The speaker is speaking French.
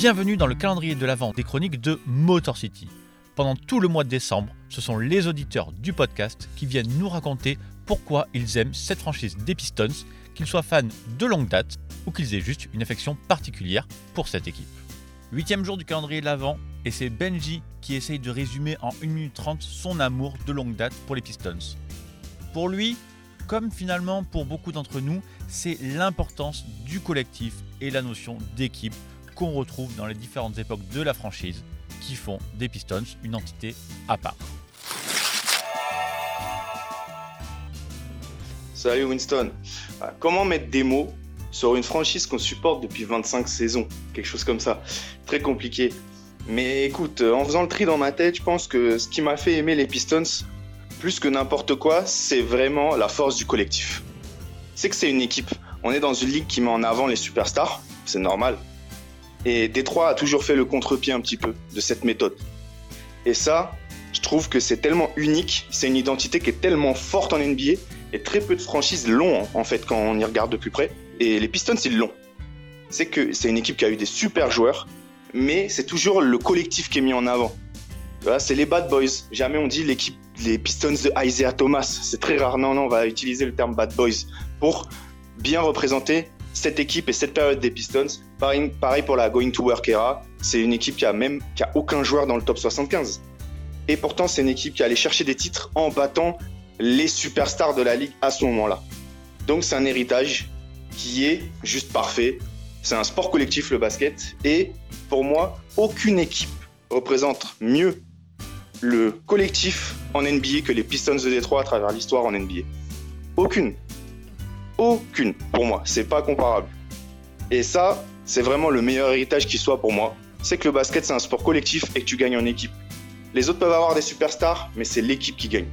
Bienvenue dans le calendrier de l'Avent des chroniques de Motor City. Pendant tout le mois de décembre, ce sont les auditeurs du podcast qui viennent nous raconter pourquoi ils aiment cette franchise des Pistons, qu'ils soient fans de longue date ou qu'ils aient juste une affection particulière pour cette équipe. Huitième jour du calendrier de l'Avent, et c'est Benji qui essaye de résumer en 1 minute 30 son amour de longue date pour les Pistons. Pour lui, comme finalement pour beaucoup d'entre nous, c'est l'importance du collectif et la notion d'équipe retrouve dans les différentes époques de la franchise qui font des Pistons une entité à part. Salut Winston. Ah, comment mettre des mots sur une franchise qu'on supporte depuis 25 saisons? Quelque chose comme ça. Très compliqué. Mais écoute, en faisant le tri dans ma tête, je pense que ce qui m'a fait aimer les Pistons, plus que n'importe quoi, c'est vraiment la force du collectif. C'est que c'est une équipe. On est dans une ligue qui met en avant les superstars, c'est normal. Et Détroit a toujours fait le contre-pied un petit peu de cette méthode. Et ça, je trouve que c'est tellement unique, c'est une identité qui est tellement forte en NBA, et très peu de franchises l'ont en fait quand on y regarde de plus près. Et les Pistons, ils l'ont. C'est que c'est une équipe qui a eu des super joueurs, mais c'est toujours le collectif qui est mis en avant. C'est les bad boys. Jamais on dit l'équipe, les Pistons de Isaiah Thomas. C'est très rare. Non, non, on va utiliser le terme bad boys pour bien représenter cette équipe et cette période des Pistons. Pareil, pour la Going to Work era. C'est une équipe qui a même qui a aucun joueur dans le top 75. Et pourtant, c'est une équipe qui allait chercher des titres en battant les superstars de la ligue à ce moment-là. Donc, c'est un héritage qui est juste parfait. C'est un sport collectif, le basket. Et pour moi, aucune équipe représente mieux le collectif en NBA que les Pistons de Détroit à travers l'histoire en NBA. Aucune. Aucune, pour moi. C'est pas comparable. Et ça, c'est vraiment le meilleur héritage qui soit pour moi. C'est que le basket, c'est un sport collectif et que tu gagnes en équipe. Les autres peuvent avoir des superstars, mais c'est l'équipe qui gagne.